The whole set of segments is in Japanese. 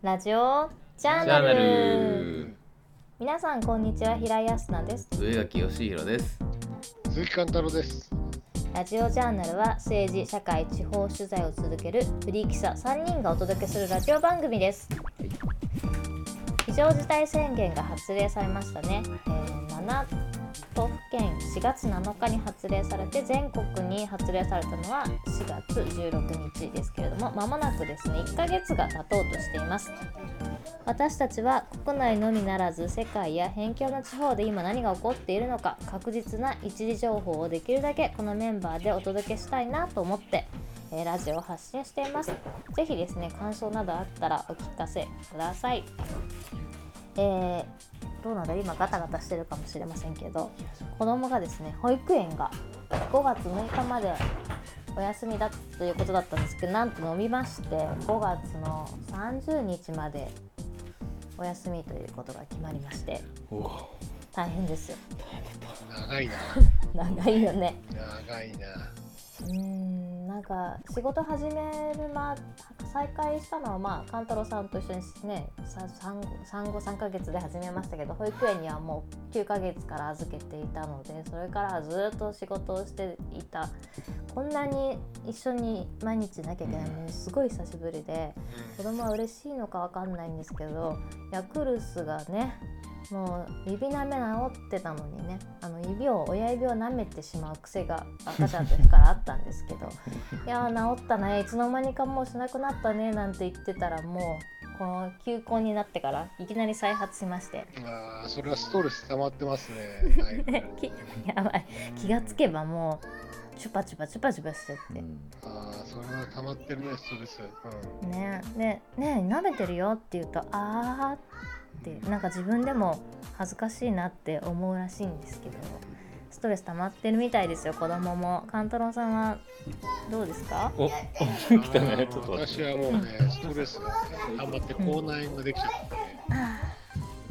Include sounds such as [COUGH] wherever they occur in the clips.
ラジオジャージャーナナルル。皆さんこんにちは平井康奈です。上垣義弘です。鈴木貫太郎です。ラジオジャーナルは政治社会地方取材を続けるフリー記者3人がお届けするラジオ番組です。非常事態宣言が発令されましたね、えー7都府県4月7日に発令されて全国に発令されたのは4月16日ですけれども間もなくですね1ヶ月が経とうとしています。私たちは国内のみならず世界や辺境の地方で今何が起こっているのか確実な一時情報をできるだけこのメンバーでお届けしたいなと思って、えラジオを発信しています。ぜひですね感想などあったらお聞かせください。えーどうなんだ。今ガタガタしてるかもしれませんけど子供がですね保育園が5月6日までお休みだということだったんですけどなんと伸びまして5月の30日までお休みということが決まりまして大変ですよ。[LAUGHS] 長いな。長いよね。長いな。うーんなんか仕事始めるま再開したのはまあ勘太郎さんと一緒にねさ産産後3ヶ月で始めましたけど保育園にはもう9ヶ月から預けていたのでそれからはずっと仕事をしていた。こんなに一緒に毎日いなきゃいけないのにすごい久しぶりで子供は嬉しいのかわかんないんですけどヤクルスがねもう指舐め治ってたのにねあの指を親指を舐めてしまう癖が赤ちゃんの時からあったんですけど [LAUGHS] いやー治ったねいつの間にかもうしなくなったねなんて言ってたらもうこの休校になってからいきなり再発しましてああ、それはストレス溜まってますね。[LAUGHS] はいやばい気がつけばもうチュパチュパチュパチュパしてって。ああ、それは溜まってるね、ストレス。うん。ねねね舐めてるよって言うとあーってなんか自分でも恥ずかしいなって思うらしいんですけどストレス溜まってるみたいですよ子供も勘太郎さんはどうですか？お、来たね。ちょっと。私はもうね、ストレスが溜まって口内炎ができちゃって、あ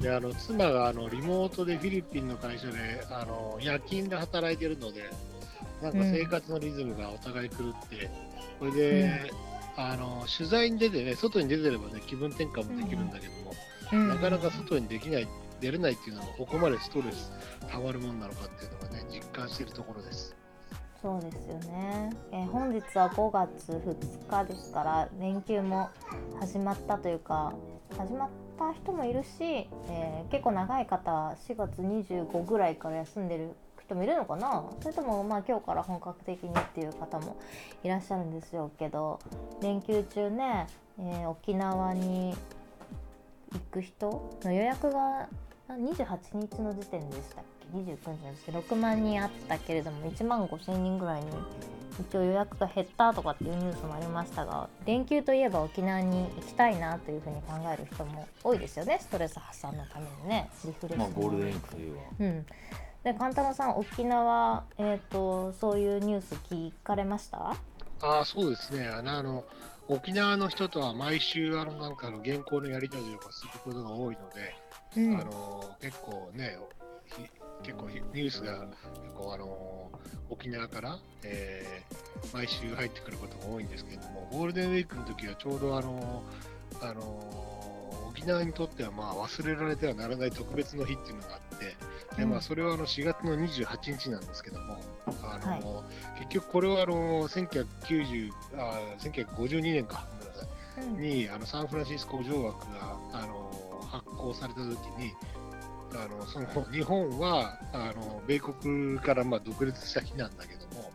で、あの妻があのリモートでフィリピンの会社であの夜勤で働いてるので、なんか生活のリズムがお互い狂って、これで、あの取材に出てね、外に出てればね、気分転換もできるんだけども、うんなかなか外にできない、出れないっていうのが、ここまでストレス溜まるもんなのかっていうのがね、実感しているところです。そうですよね、えー本日は5月2日ですから連休も始まったというか始まった人もいるし、えー結構長い方は4月25ぐらいから休んでる人もいるのかな？それともまあ今日から本格的にっていう方もいらっしゃるんですよけど連休中ね、えー沖縄に行く人の予約があ28日の時点でしたっけ？29日なんですけど6万人あったけれども1万5千人ぐらいに一応予約が減ったとかっていうニュースもありましたが連休といえば沖縄に行きたいなというふうに考える人も多いですよねストレス発散のためにねリフレッシュまあゴールデンウィークといえば。うんで勘太郎さん沖縄えっ、とそういうニュース聞かれました？ああ、そうですね。あの、あの沖縄の人とは毎週、あの、なんかの原稿のやり取りをすることが多いので、うん。あの、結構ね、ひ結構ニュースが、結構あの、沖縄から、えー毎週入ってくることが多いんですけれども、ゴールデンウィークの時はちょうどあの、あの、沖縄にとってはまあ忘れられてはならない特別の日っていうのがあって、でまあ、それはあの4月の28日なんですけども、あの結局これはあの1990あ1952年か、ごめんなさいうん。にあのサンフランシスコ条約があの発効された時にあのその日本はあの米国からまあ独立した日なんだけども、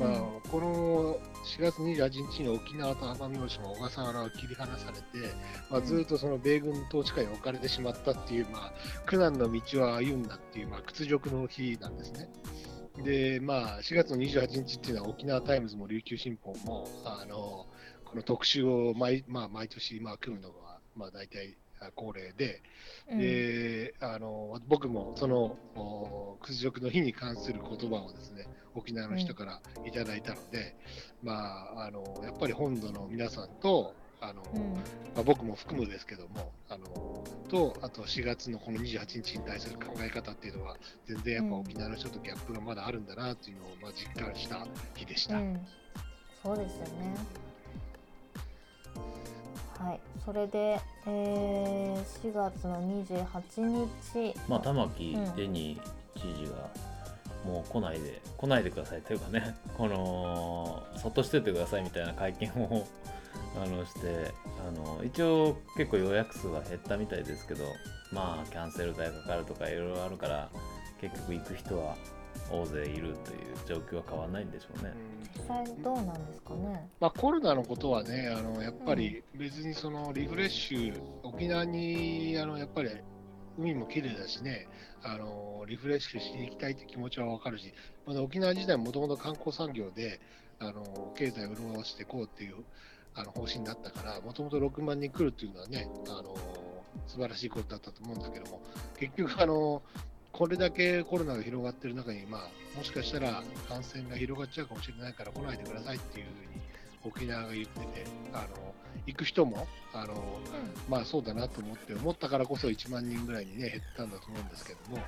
まあうこの4月28日に沖縄と奄美大島、小笠原を切り離されて、まあ、ずっとその米軍統治下に置かれてしまったっていう、まあ、苦難の道を歩んだっていう、まあ、屈辱の日なんですね。で、まあ、4月の28日っていうのは沖縄タイムズも琉球新報も、あの、この特集を毎,、まあ、毎年、まあ、組むのが、まあ、大体あ恒例で、うん。で、あの、僕もその、お屈辱の日に関する言葉をですね、沖縄の人からいただいたので、まあ、あの、やっぱり本土の皆さんと、あの、うん。まあ、僕も含むですけども、あのと、あと4月のこの28日に対する考え方っていうのは、全然やっぱ沖縄の人とギャップがまだあるんだなっていうのをまあ実感した日でした。うん、そうですよね。はい、それで、えー、4月の28日、まあ玉城うん。デニー知事がもう来ないで来ないでくださいというかね [LAUGHS] このそっとしててくださいみたいな会見を [LAUGHS] あのしてあの一応結構予約数は減ったみたいですけどまあキャンセル代かかるとかいろいろあるから結局行く人は大勢いるという状況は変わらないんでしょうね。実際どうなんですかね？まあ、コロナのことはね、あのやっぱり別にそのリフレッシュ、沖縄にあのやっぱり海も綺麗だしね、あのリフレッシュしに行きたいって気持ちはわかるし、まだ沖縄自体もともと観光産業であの経済を潤していこうっていうあの方針だったから、もともと6万人来るっていうのはね、あの素晴らしいことだったと思うんだけども、結局あの、これだけコロナが広がってる中に、まあ、もしかしたら感染が広がっちゃうかもしれないから来ないでくださいっていうふうに沖縄が言ってて、あの行く人もあの、まあそうだなと思って、思ったからこそ1万人ぐらいに、ね、減ったんだと思うんですけども、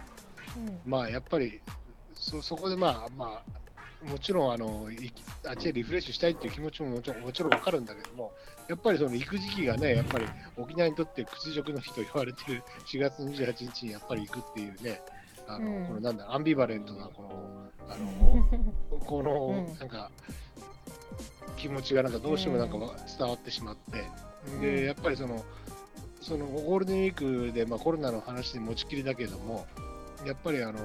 うん。まあやっぱりそそこでまあまあもちろんあのいあっちでリフレッシュしたいっていう気持ちももちろんもちろん分かるんだけども、やっぱりその行く時期がね、やっぱり沖縄にとって屈辱の日と言われてる [LAUGHS] 4月28日にやっぱり行くっていうね、あのうん。このなんだアンビバレントなこのあの [LAUGHS] このうん。なんか気持ちがなんかどうしてもなんかわ伝わってしまって、うん。でやっぱりそのそのゴールデンウィークで、まあ、コロナの話で持ちきりだけども、やっぱりあの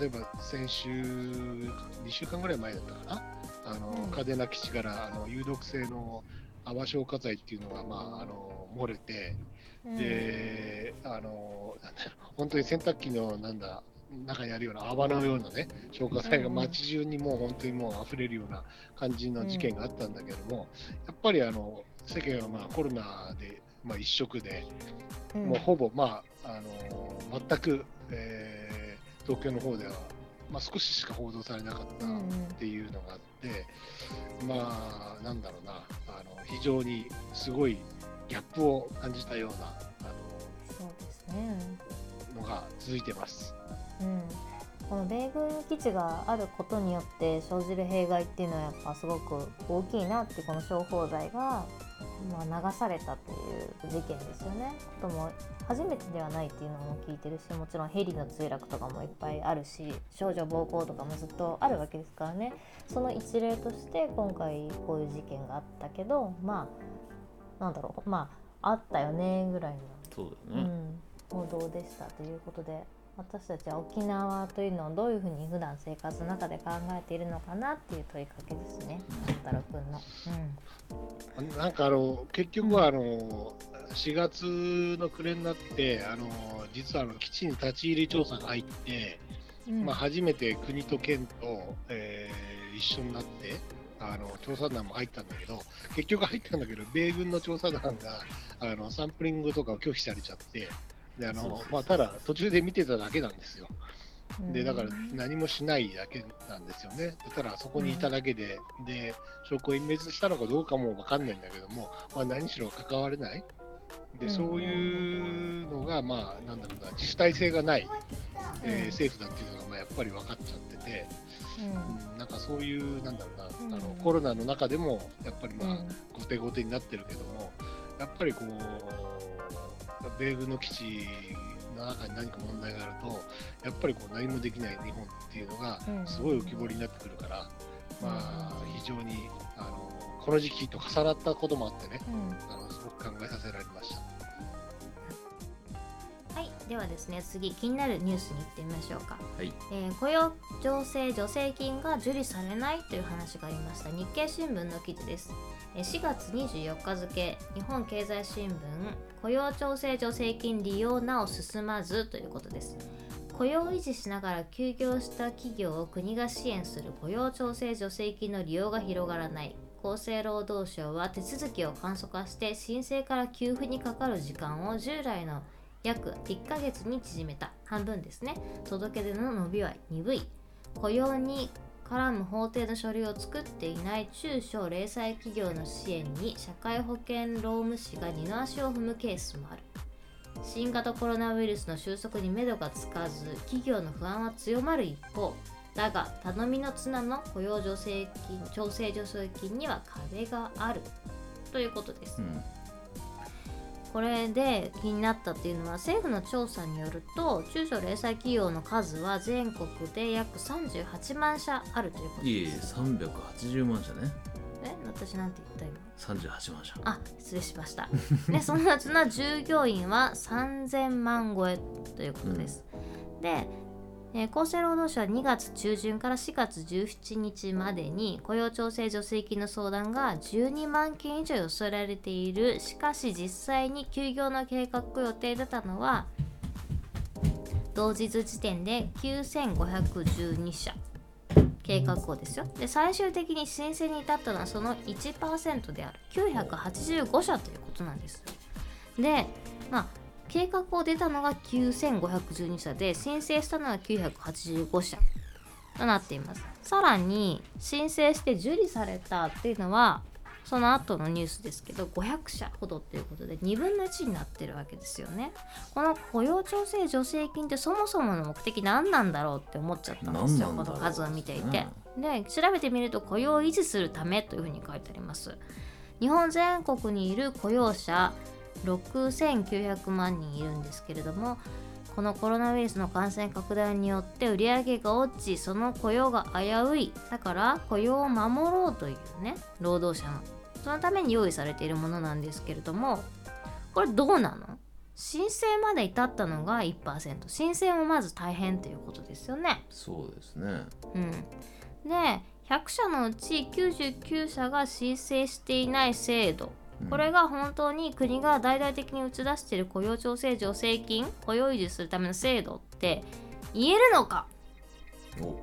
例えば先週、2週間ぐらい前だったかな、あのうん。嘉手納基地からあの有毒性の泡消火剤っていうのが、まあ、あの漏れて、うん。であのなんだ本当に洗濯機のなんだ中にあるような泡のようなね消火剤がうん街中にもう本当にもう溢れるような感じの事件があったんだけども、やっぱりあの世間はまあコロナで、まあ、一色で、うんもうほぼ、まあ、あの全く、えー東京の方では、まあ、少ししか報道されなかったっていうのがあって、まあ、なんだろうな、あの非常にすごいギャップを感じたようなあそうですね。ののが続いてます。うん、この米軍基地があることによって生じる弊害っていうのはやっぱすごく大きいなってこの商法罪が、まあ、流されたという事件ですよね。ことも初めてではないっていうのも聞いてるしもちろんヘリの墜落とかもいっぱいあるし少女暴行とかもずっとあるわけですからねその一例として今回こういう事件があったけどまあなんだろうまああったよねぐらいのそうだよね。うん、報道でしたということで私たちは沖縄というのをどういうふうに普段生活の中で考えているのかなっていう問いかけですね。太郎くんの。なんかあの結局はあの4月の暮れになってあの実はあの基地に立ち入り調査が入って、うん。まあ、初めて国と県と、えー一緒になってあの調査団も入ったんだけど結局入ったんだけど米軍の調査団があのサンプリングとかを拒否されちゃってであの、まあ、ただ途中で見てただけなんですよ。うん。でだから何もしないだけなんですよね。ただそこにいただけで、で証拠を隠滅したのかどうかもわかんないんだけども、まあ、何しろ関われない。でうん。そういうのが、まあ、なんだろうな、自主体性がない、えーうん。政府だっていうのが、まあ、やっぱり分かっちゃってて、うん。うんなんかそういう、なんだろうな、うん。あのコロナの中でも、やっぱりまあ、うん。後手後手になってるけども、やっぱりこう、米軍の基地の中に何か問題があると、やっぱりこう何もできない日本っていうのがうん、すごい浮き彫りになってくるから、まあ、非常にあのこの時期と重なったこともあってね、うん。あのすごく考えさせられました。はい、ではですね次気になるニュースに行ってみましょうか、はい。えー雇用調整助成金が受理されないという話がありました。日経新聞の記事です。えー4月24日付日本経済新聞雇用調整助成金利用なお進まずということです。雇用を維持しながら休業した企業を国が支援する雇用調整助成金の利用が広がらない。厚生労働省は手続きを簡素化して申請から給付にかかる時間を従来の約1ヶ月に縮めた半分ですね。届け出の伸びは鈍い。雇用に絡む法定の書類を作っていない中小零細企業の支援に社会保険労務士が二の足を踏むケースもある。新型コロナウイルスの収束に目処がつかず企業の不安は強まる一方だが頼みの綱の雇用助成金調整助成金には壁がある。ということです。う、ん。これで気になったっていうのは政府の調査によると中小零細企業の数は全国で約38万社あるということいえいえです。380万社ね。え私なんて言った今？38万社。あ失礼しました。で [LAUGHS] そのうちの従業員は3000万超えということです、で、えー厚生労働省は2月中旬から4月17日までに雇用調整助成金の相談が12万件以上寄せられている。しかし実際に休業の計画予定だったのは同日時点で9512社。計画をですよ。で最終的に申請に至ったのはその1%である。985社ということなんです。でまあ計画を出たのが9512社で申請したのは985社となっています。さらに申請して受理されたっていうのはその後のニュースですけど500社ほどっていうことで2分の1になってるわけですよね。この雇用調整助成金ってそもそもの目的何なんだろうって思っちゃったんですよ。この数を見ていて。ねで調べてみると雇用を維持するためというふうに書いてあります。日本全国にいる雇用者6900万人いるんですけれどもこのコロナウイルスの感染拡大によって売り上げが落ちその雇用が危うい。だから雇用を守ろうというね労働者のそのために用意されているものなんですけれどもこれどうなの？申請まで至ったのが1%申請もまず大変ということですよね。そうですね。うん、で100社のうち99社が申請していない制度。うんこれが本当に国が大々的に打ち出している雇用調整助成金雇用維持するための制度って言えるのか？お。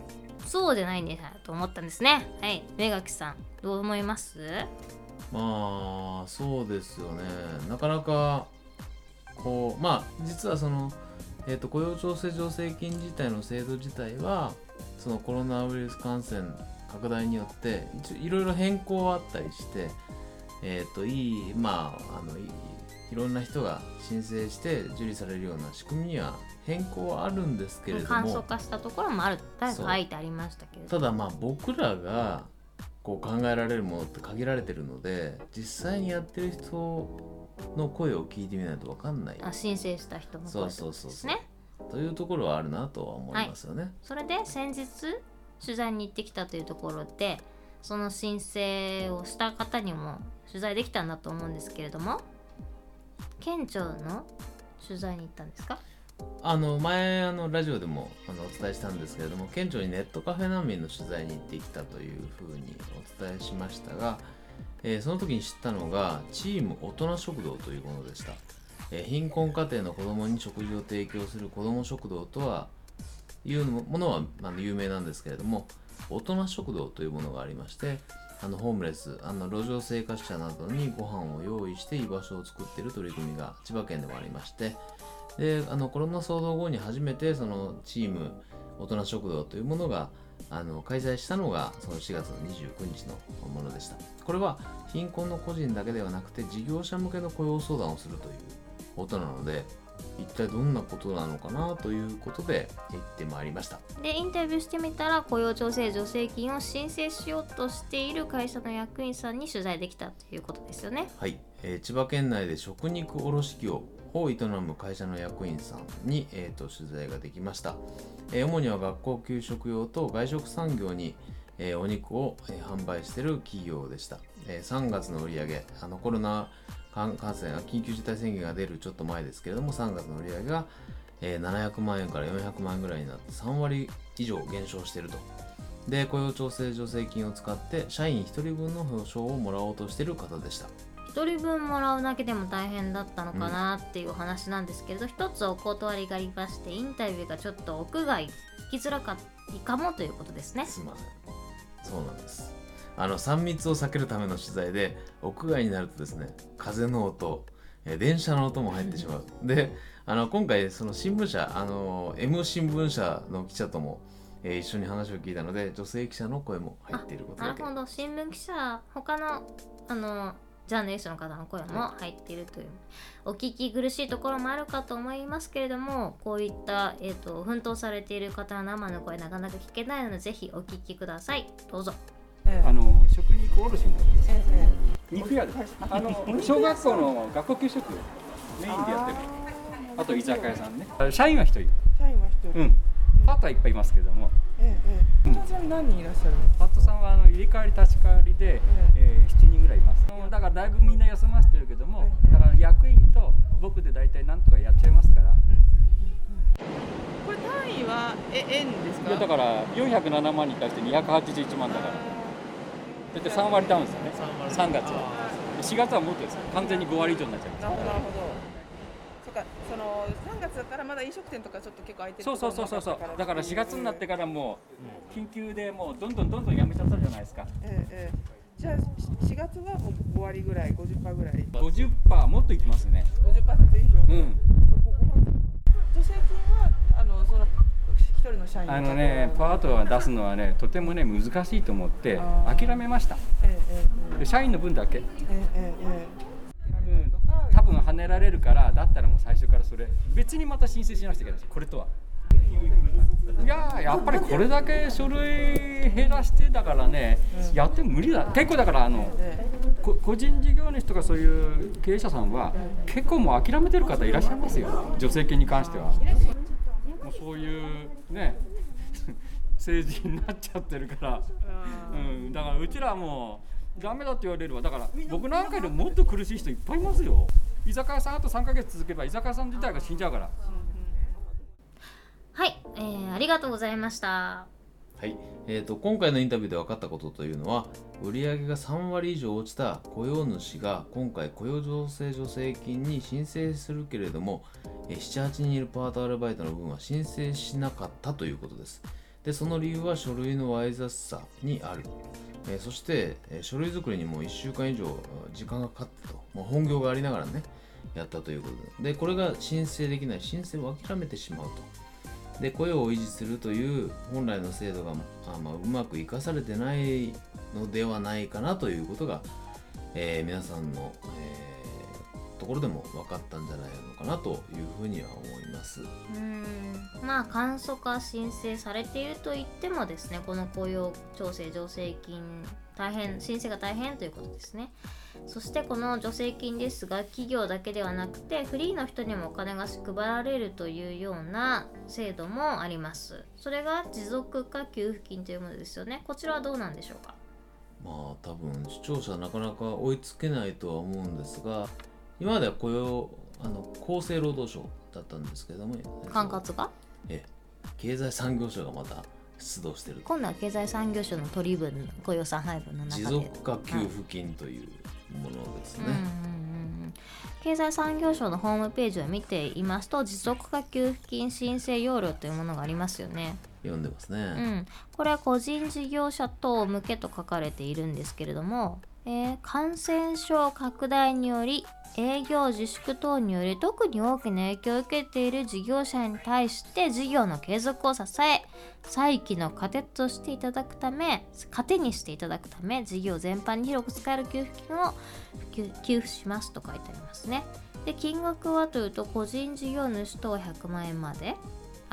そうじゃないんですと思ったんですね。はい。目垣さんどう思います？まあそうですよね。なかなかこうまあ実はその、えー、と雇用調整助成金自体の制度自体はそのコロナウイルス感染拡大によっていろいろ変更はあったりしてえっ、といいまああのいいいろんな人が申請して受理されるような仕組みには変更はあるんですけれど簡素も化したところもあるとそう書いてありましたけれどただまあ僕らがこう考えられるものって限られてるので実際にやってる人の声を聞いてみないと分かんない。あ申請した人の声そうそうそうそう。ですねというところはあるなとは思いますよね。それで先日取材に行ってきたというところでその申請をした方にも取材できたんだと思うんですけれども県庁の取材に行ったんですか？あの前あのラジオでもあのお伝えしたんですけれども県庁にネットカフェ難民の取材に行ってきたというふうにお伝えしましたが、えーその時に知ったのがチーム大人食堂というものでした、えー貧困家庭の子どもに食事を提供する子ども食堂とはいうものはあの有名なんですけれども大人食堂というものがありましてあのホームレスあの路上生活者などにご飯を用意して居場所を作っている取り組みが千葉県でもありましてであのコロナ騒動後に初めてそのチーム大人食堂というものがあの開催したのがその4月29日のものでした。これは貧困の個人だけではなくて事業者向けの雇用相談をするということなので一体どんなことなのかなということで行ってまいりました。でインタビューしてみたら雇用調整助成金を申請しようとしている会社の役員さんに取材できたということですよね。はい、えー千葉県内で食肉卸業を営む会社の役員さんに、えーと取材ができました、えー主には学校給食用と外食産業に、えーお肉を、えー販売している企業でした、えー3月の売上あのコロナ感感染緊急事態宣言が出るちょっと前ですけれども3月の売上が、えー700万円から400万円ぐらいになって3割以上減少していると。で雇用調整助成金を使って社員1人分の表彰をもらおうとしている方でした。1人分もらうだけでも大変だったのかなっていうお話なんですけれど、一つお断りがありましてインタビューがちょっと屋外行きづらかったかもということですね。すまないそうなんですあの3密を避けるための取材で屋外になるとですね風の音電車の音も入ってしまう。であの今回その新聞社あの M 新聞社の記者とも、えー一緒に話を聞いたので女性記者の声も入っていることだけ。なるほど。新聞記者他のあのジャーナリストの方の声も入っているという。お聞き苦しいところもあるかと思いますけれどもこういった、えー、と奮闘されている方の生の声なかなか聞けないのでぜひお聞きください。どうぞ。あの食肉卸になります。肉屋です。あの小学校の学校給食あと居酒屋さんね。社員は一人。社員は一人、うん。パートはいっぱいいますけども。ええ。ええパートさん何人いらっしゃるんですか？パートさんはあの入れ替わり立ち替わりで、えー、7人ぐらいいます。だからだいぶみんな休ませてるけどもだから役員と僕で大体なんとかやっちゃいますから。これ単位はえ円ですか？いやだから407万に対して281万だからだって3割ダウンですよね。3月は。4月はもっとですよ。完全に5割以上になっちゃいます。なるほどなるほど。そっかその3月だったらまだ飲食店とかちょっと結構空いてるそうそうそうそうそう。だから4月になってからもう緊急でもうどんどんどんどんやめちゃったじゃないですか。ええええ。じゃあ4月はもう5割ぐらい50%ぐらい。50%もっといきますね。50%以上、うん助成金はあのその一人の社員あのねパートは出すのはねとてもね難しいと思って諦めました。ええ社員の分だけ。ええええええ。とか多分跳ねられるからだったらもう最初からそれ。別にまた申請しなくちゃいけない。しこれとは。いやーやっぱりこれだけ書類減らしてだからね、やっても無理だ。結構だからあの個人事業主とかそういう経営者さんは結構もう諦めてる方いらっしゃいますよ。助成金に関しては。もうそういうね [LAUGHS] 政治になっちゃってるから、うん、だからうちらはもうダメだって言われるわ。だから僕なんかよりももっと苦しい人いっぱいいますよ。居酒屋さんあと3ヶ月続けば居酒屋さん自体が死んじゃうから。はい、えー、ありがとうございましたはい、えー、と今回のインタビューで分かったことというのは売り上げが3割以上落ちた雇用主が今回雇用調整助成金に申請するけれども78人いるパートアルバイトの分は申請しなかったということです。でその理由は書類のわい雑さにある、えーそして、えー書類作りにも1週間以上時間がかかったと、まあ、本業がありながらねやったということで。でこれが申請できない。申請を諦めてしまうと。で雇用を維持するという本来の制度が、まあ、うまく生かされてないのではないかなということが、えー皆さんの、ところでも分かったんじゃないのかなというふうには思います。うーん。まあ簡素化申請されていると言ってもですねこの雇用調整助成金大変申請が大変ということですね。そしてこの助成金ですが企業だけではなくてフリーの人にもお金が配られるというような制度もあります。それが持続化給付金というものですよね。こちらはどうなんでしょうか？まあ多分視聴者なかなか追いつけないとは思うんですが今までは雇用あの厚生労働省だったんですけども管轄が？ええ経済産業省がまた出動してる今度は経済産業省の取り分雇用産配分の中で持続化給付金というものですね。うんうんうんうん経済産業省のホームページを見ていますと持続化給付金申請要領というものがありますよね。読んでますね。うん、これは個人事業者等向けと書かれているんですけれども、えー感染症拡大により営業自粛等により特に大きな影響を受けている事業者に対して事業の継続を支え再起の糧としていただくため糧にしていただくため事業全般に広く使える給付金を給付しますと書いてありますね。で金額はというと個人事業主等100万円まで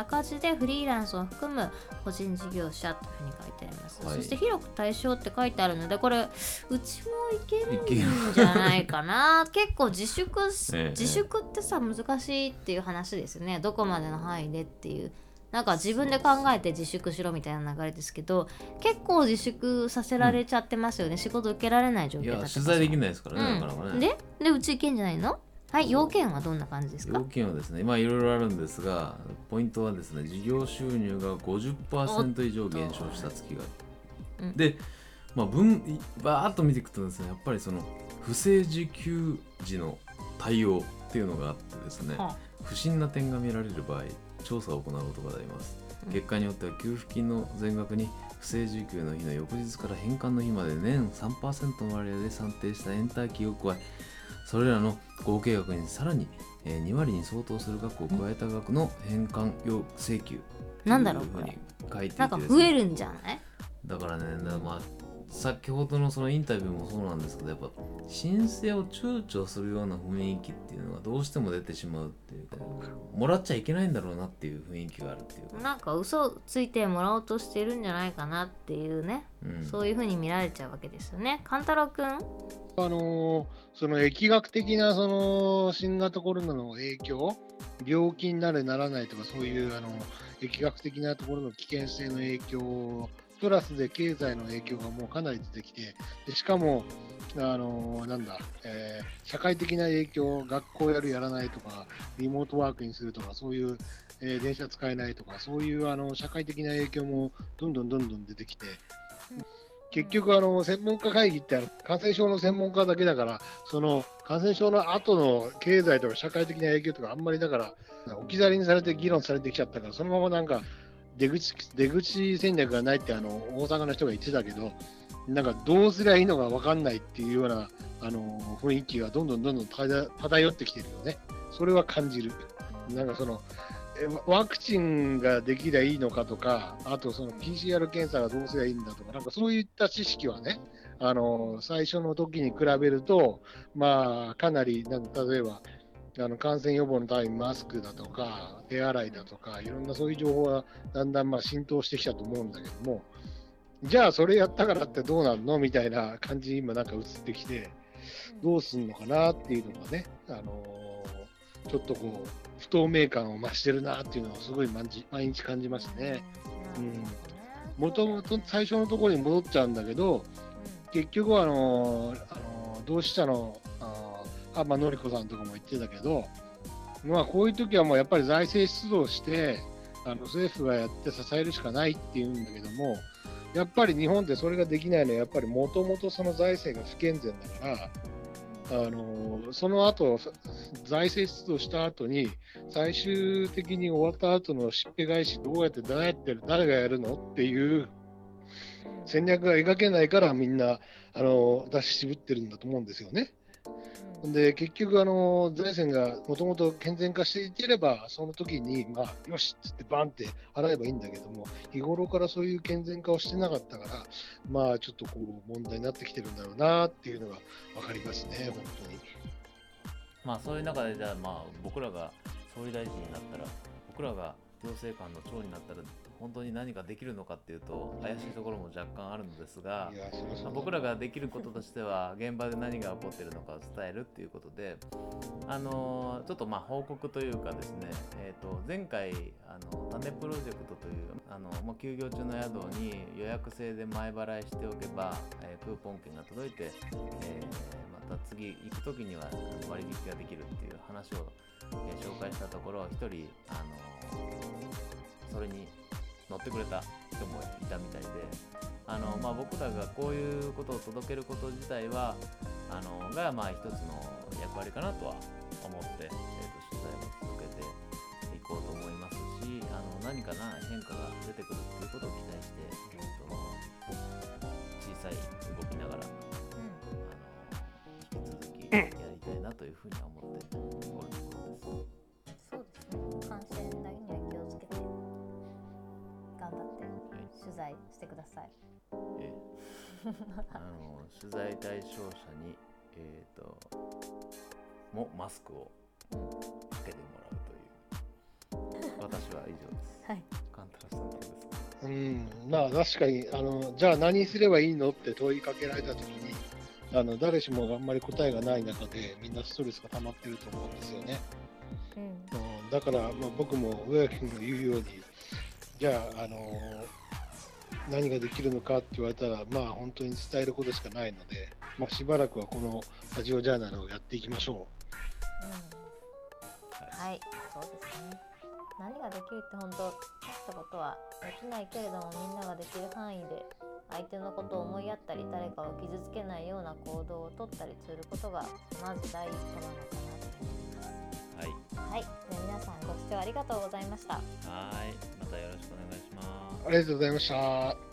赤字でフリーランスを含む個人事業者というふうに書いてあります、はい。そして広く対象って書いてあるのでこれうちもいけるんじゃないかな。[LAUGHS] 結構自粛す、ええ。自粛ってさ難しいっていう話ですよね。どこまでの範囲でっていう。なんか自分で考えて自粛しろみたいな流れですけど結構自粛させられちゃってますよね、仕事受けられない状況だった取材できい、ないですからね、うん。なかなかね。ででうち行けんじゃないの？はい要件はどんな感じですか？要件はですね、まあいろいろあるんですが、ポイントはですね、事業収入が50%以上減少した月がある。うん。で、まあ分、いバーっと見ていくとですね、やっぱりその不正受給時の対応っていうのがあってですね、は不審な点が見られる場合、調査を行うことがあります。うん。結果によっては給付金の全額に不正受給の日の翌日から返還の日まで年3%の割合で算定したエンターキーを加えそれらの合計額にさらにえー2割に相当する額を加えた額の返還要請求。なんだろうというふうに書いていてなんか増えるんじゃない？だからねまあ先ほどのそのインタビューもそうなんですけどやっぱ申請を躊躇するような雰囲気っていうのがどうしても出てしまうっていうかもらっちゃいけないんだろうなっていう雰囲気があるっていうか、なんか嘘ついてもらおうとしてるんじゃないかなっていうね、うん、そういう風に見られちゃうわけですよね。勘太郎くんあのその疫学的なその新型コロナの影響、病気になる、ならないとか、そういうあの疫学的なところの危険性の影響、プラスで経済の影響がもうかなり出てきて、でしかも、あのなんだ、えー社会的な影響、学校やる、やらないとか、リモートワークにするとか、そういう、えー電車使えないとか、そういうあの社会的な影響もどんどんどんどん出てきて、結局あの、専門家会議って感染症の専門家だけだから、その感染症の後の経済とか社会的な影響とか、あんまりだから、置き去りにされて議論されてきちゃったから、そのままなんか出口出口戦略がないってあの大阪の人が言ってたけど、なんかどうすりゃいいのか分かんないっていうようなあの雰囲気がどんどんどんどん漂ってきてるよね。それは感じる。なんかそのワクチンができりゃいいのかとか、あとその PCR 検査がどうすりゃいいんだとか、なんかそういった知識はね、あの最初の時に比べると、まあ、かなり、なん例えば、あの感染予防のためにマスクだとか、手洗いだとか、いろんなそういう情報がだんだんまあ浸透してきたと思うんだけども、じゃあそれやったからってどうなんの？みたいな感じに今なんか映ってきて、どうすんのかなっていうのがね、あのーちょっとこう、不透明感を増してるなっていうのをすごい毎日毎日感じますね。うんもともと最初のところに戻っちゃうんだけど、結局はあのーあのー同志社のあー浜典子さんとかも言ってたけど、まあ、こういう時はもうやっぱり財政出動して、あの政府がやって支えるしかないっていうんだけども、やっぱり日本でそれができないのは、やっぱりもともとその財政が不健全だから、あのその後財政出動した後に、最終的に終わった後のしっぺ返し、どうやって誰やってる、誰がやるのっていう戦略が描けないから、みんなあの出し渋ってるんだと思うんですよね。で結局、あの財政がもともと健全化していければ、その時に、まあ、よしっつってバンって払えばいいんだけども、日頃からそういう健全化をしてなかったから、まあ、ちょっとこう問題になってきてるんだろうなっていうのが分かりますね、本当に。まあそういう中でじゃあまあ僕らが総理大臣になったら僕らが行政官の長になったら本当に何かできるのかっていうと怪しいところも若干あるのですが僕らができることとしては現場で何が起こっているのかを伝えるっていうことで、あのーちょっとまあ報告というかですね、えー、と前回あの種プロジェクトというあの、まあ、休業中の宿に予約制で前払いしておけば、えークーポン券が届いて、えーまた次行く時には割引ができるっていう話を、えー紹介したところ一人、あのーそれに乗ってくれた人もいたみたいであの、まあ、僕らがこういうことを届けること自体はあのがまあ一つの役割かなとは思って、えー、と取材を続けていこうと思いますしあの何かな変化が出てくるっていうことを期待して、えー、と小さい動きながらあの引き続きやりたいなというふうには思って材してください。ええ。[LAUGHS] あの取材対象者に、えー、ともマスクをかけてもらうという。私は以上です。はい。カンタラさんどうですかうん、まあ確かにあの、じゃあ何すればいいのって問いかけられたときにあの、誰しもがあんまり答えがない中で、みんなストレスが溜まってると思うんですよね。うん。うん、だから、まあ、僕も上垣君が言うように、じゃあ、あの何ができるのかって言われたら、まあ本当に伝えることしかないので、まあ、しばらくはこのラジオジャーナルをやっていきましょううんはい、そうですね。何ができるって本当大したことはできないけれどもみんなができる範囲で相手のことを思いやったり誰かを傷つけないような行動をとったりすることがまず第一歩なのかなと思います。はい、はい、で皆さんご視聴ありがとうございました。はいまたよろしくお願いします。う。ありがとうございました。